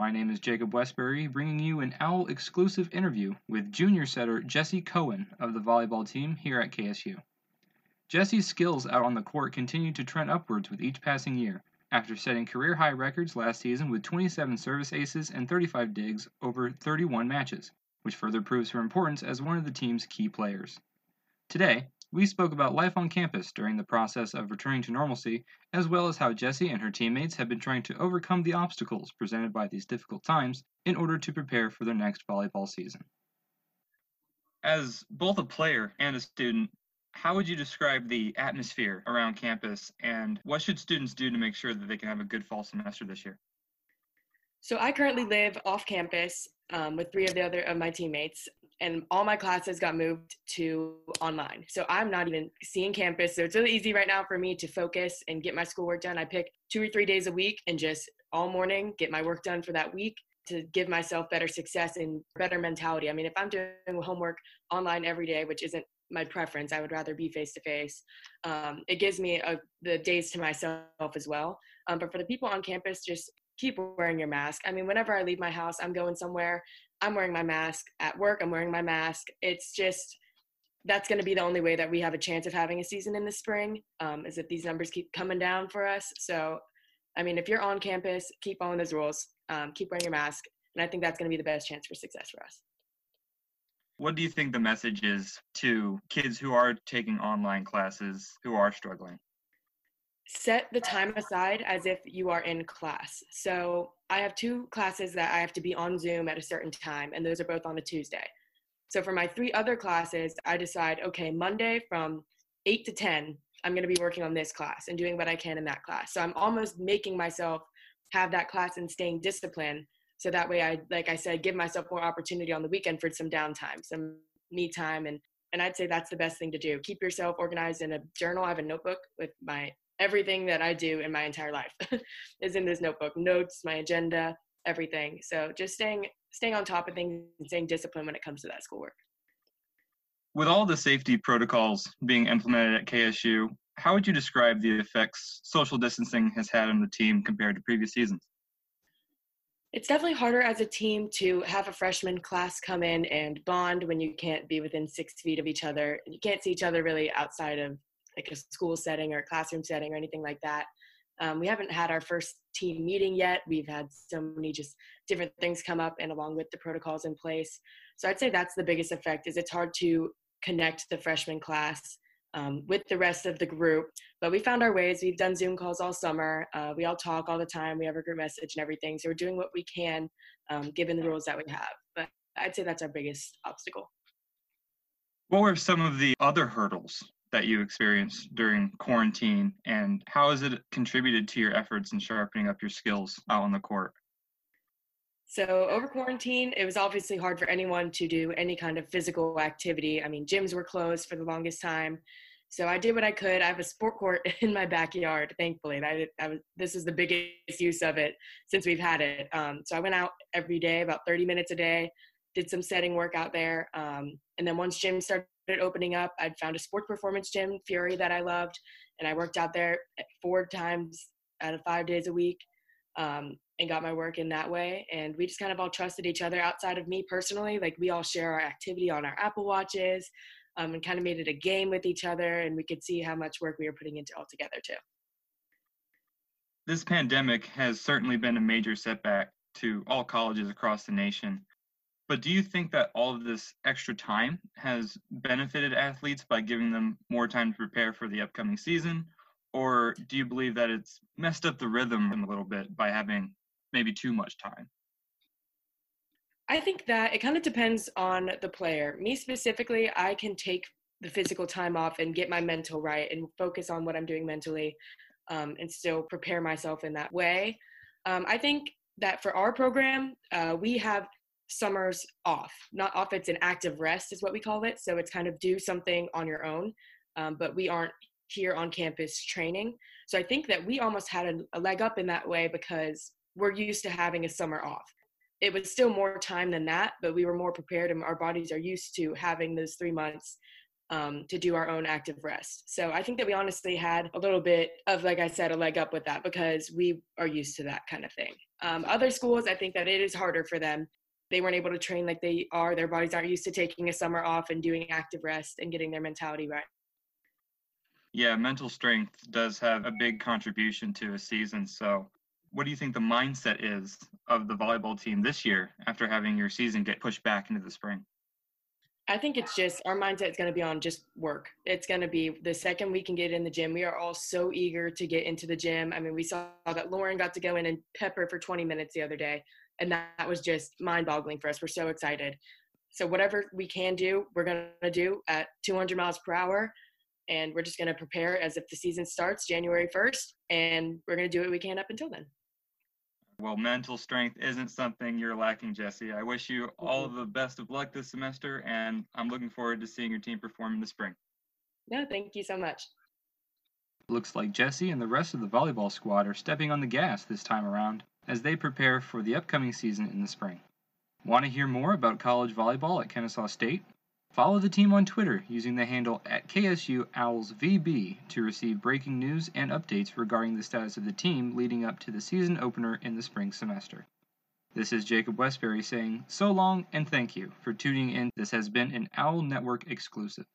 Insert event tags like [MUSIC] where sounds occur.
My name is Jacob Westbury, bringing you an OWL exclusive interview with junior setter Jesse Cohen of the volleyball team here at KSU. Jesse's skills out on the court continue to trend upwards with each passing year, after setting career high records last season with 27 service aces and 35 digs over 31 matches, which further proves her importance as one of the team's key players. Today, we spoke about life on campus during the process of returning to normalcy, as well as how Jesse and her teammates have been trying to overcome the obstacles presented by these difficult times in order to prepare for their next volleyball season. As both a player and a student, how would you describe the atmosphere around campus and what should students do to make sure that they can have a good fall semester this year? So I currently live off campus um, with three of the other of my teammates, and all my classes got moved to online. So I'm not even seeing campus. So it's really easy right now for me to focus and get my schoolwork done. I pick two or three days a week and just all morning get my work done for that week to give myself better success and better mentality. I mean, if I'm doing homework online every day, which isn't my preference, I would rather be face to face. It gives me a, the days to myself as well. Um, but for the people on campus, just keep wearing your mask. I mean, whenever I leave my house, I'm going somewhere, I'm wearing my mask. At work, I'm wearing my mask. It's just, that's going to be the only way that we have a chance of having a season in the spring um, is if these numbers keep coming down for us. So, I mean, if you're on campus, keep following those rules, um, keep wearing your mask. And I think that's going to be the best chance for success for us. What do you think the message is to kids who are taking online classes who are struggling? set the time aside as if you are in class. So I have two classes that I have to be on Zoom at a certain time, and those are both on a Tuesday. So for my three other classes, I decide, okay, Monday from 8 to 10, I'm going to be working on this class and doing what I can in that class. So I'm almost making myself have that class and staying disciplined. So that way I, like I said, give myself more opportunity on the weekend for some downtime, some me time. And, and I'd say that's the best thing to do. Keep yourself organized in a journal. I have a notebook with my everything that I do in my entire life [LAUGHS] is in this notebook. Notes, my agenda, everything. So just staying staying on top of things and staying disciplined when it comes to that schoolwork. With all the safety protocols being implemented at KSU, how would you describe the effects social distancing has had on the team compared to previous seasons? It's definitely harder as a team to have a freshman class come in and bond when you can't be within six feet of each other. You can't see each other really outside of like a school setting or a classroom setting or anything like that. Um, we haven't had our first team meeting yet. We've had so many just different things come up and along with the protocols in place. So I'd say that's the biggest effect is it's hard to connect the freshman class um, with the rest of the group. But we found our ways. We've done Zoom calls all summer. Uh, we all talk all the time. We have a group message and everything. So we're doing what we can um, given the rules that we have. But I'd say that's our biggest obstacle. What were some of the other hurdles that you experienced during quarantine and how has it contributed to your efforts in sharpening up your skills out on the court? So, over quarantine, it was obviously hard for anyone to do any kind of physical activity. I mean, gyms were closed for the longest time. So, I did what I could. I have a sport court [LAUGHS] in my backyard, thankfully. That, I was, this is the biggest use of it since we've had it. Um, so, I went out every day, about 30 minutes a day, did some setting work out there. Um, and then once gym started opening up, I'd found a sports performance gym, Fury, that I loved, and I worked out there four times out of five days a week, um, and got my work in that way. And we just kind of all trusted each other outside of me personally. Like we all share our activity on our Apple Watches, um, and kind of made it a game with each other, and we could see how much work we were putting into all together too. This pandemic has certainly been a major setback to all colleges across the nation. But do you think that all of this extra time has benefited athletes by giving them more time to prepare for the upcoming season? Or do you believe that it's messed up the rhythm a little bit by having maybe too much time? I think that it kind of depends on the player. Me specifically, I can take the physical time off and get my mental right and focus on what I'm doing mentally um, and still prepare myself in that way. Um, I think that for our program, uh, we have summers off. Not off, it's an active rest, is what we call it. So it's kind of do something on your own, um, but we aren't here on campus training. So I think that we almost had a, a leg up in that way because we're used to having a summer off. It was still more time than that, but we were more prepared and our bodies are used to having those three months um, to do our own active rest. So I think that we honestly had a little bit of, like I said, a leg up with that because we are used to that kind of thing. Um, other schools, I think that it is harder for them. They weren't able to train like they are. Their bodies aren't used to taking a summer off and doing active rest and getting their mentality right. Yeah, mental strength does have a big contribution to a season. So, what do you think the mindset is of the volleyball team this year after having your season get pushed back into the spring? I think it's just our mindset is going to be on just work. It's going to be the second we can get in the gym. We are all so eager to get into the gym. I mean, we saw that Lauren got to go in and pepper for 20 minutes the other day, and that was just mind boggling for us. We're so excited. So, whatever we can do, we're going to do at 200 miles per hour. And we're just going to prepare as if the season starts January 1st, and we're going to do what we can up until then. Well, mental strength isn't something you're lacking, Jesse. I wish you all of the best of luck this semester, and I'm looking forward to seeing your team perform in the spring. No, thank you so much. Looks like Jesse and the rest of the volleyball squad are stepping on the gas this time around as they prepare for the upcoming season in the spring. Want to hear more about college volleyball at Kennesaw State? Follow the team on Twitter using the handle at KSU Owls VB to receive breaking news and updates regarding the status of the team leading up to the season opener in the spring semester. This is Jacob Westbury saying so long and thank you for tuning in. This has been an Owl Network exclusive.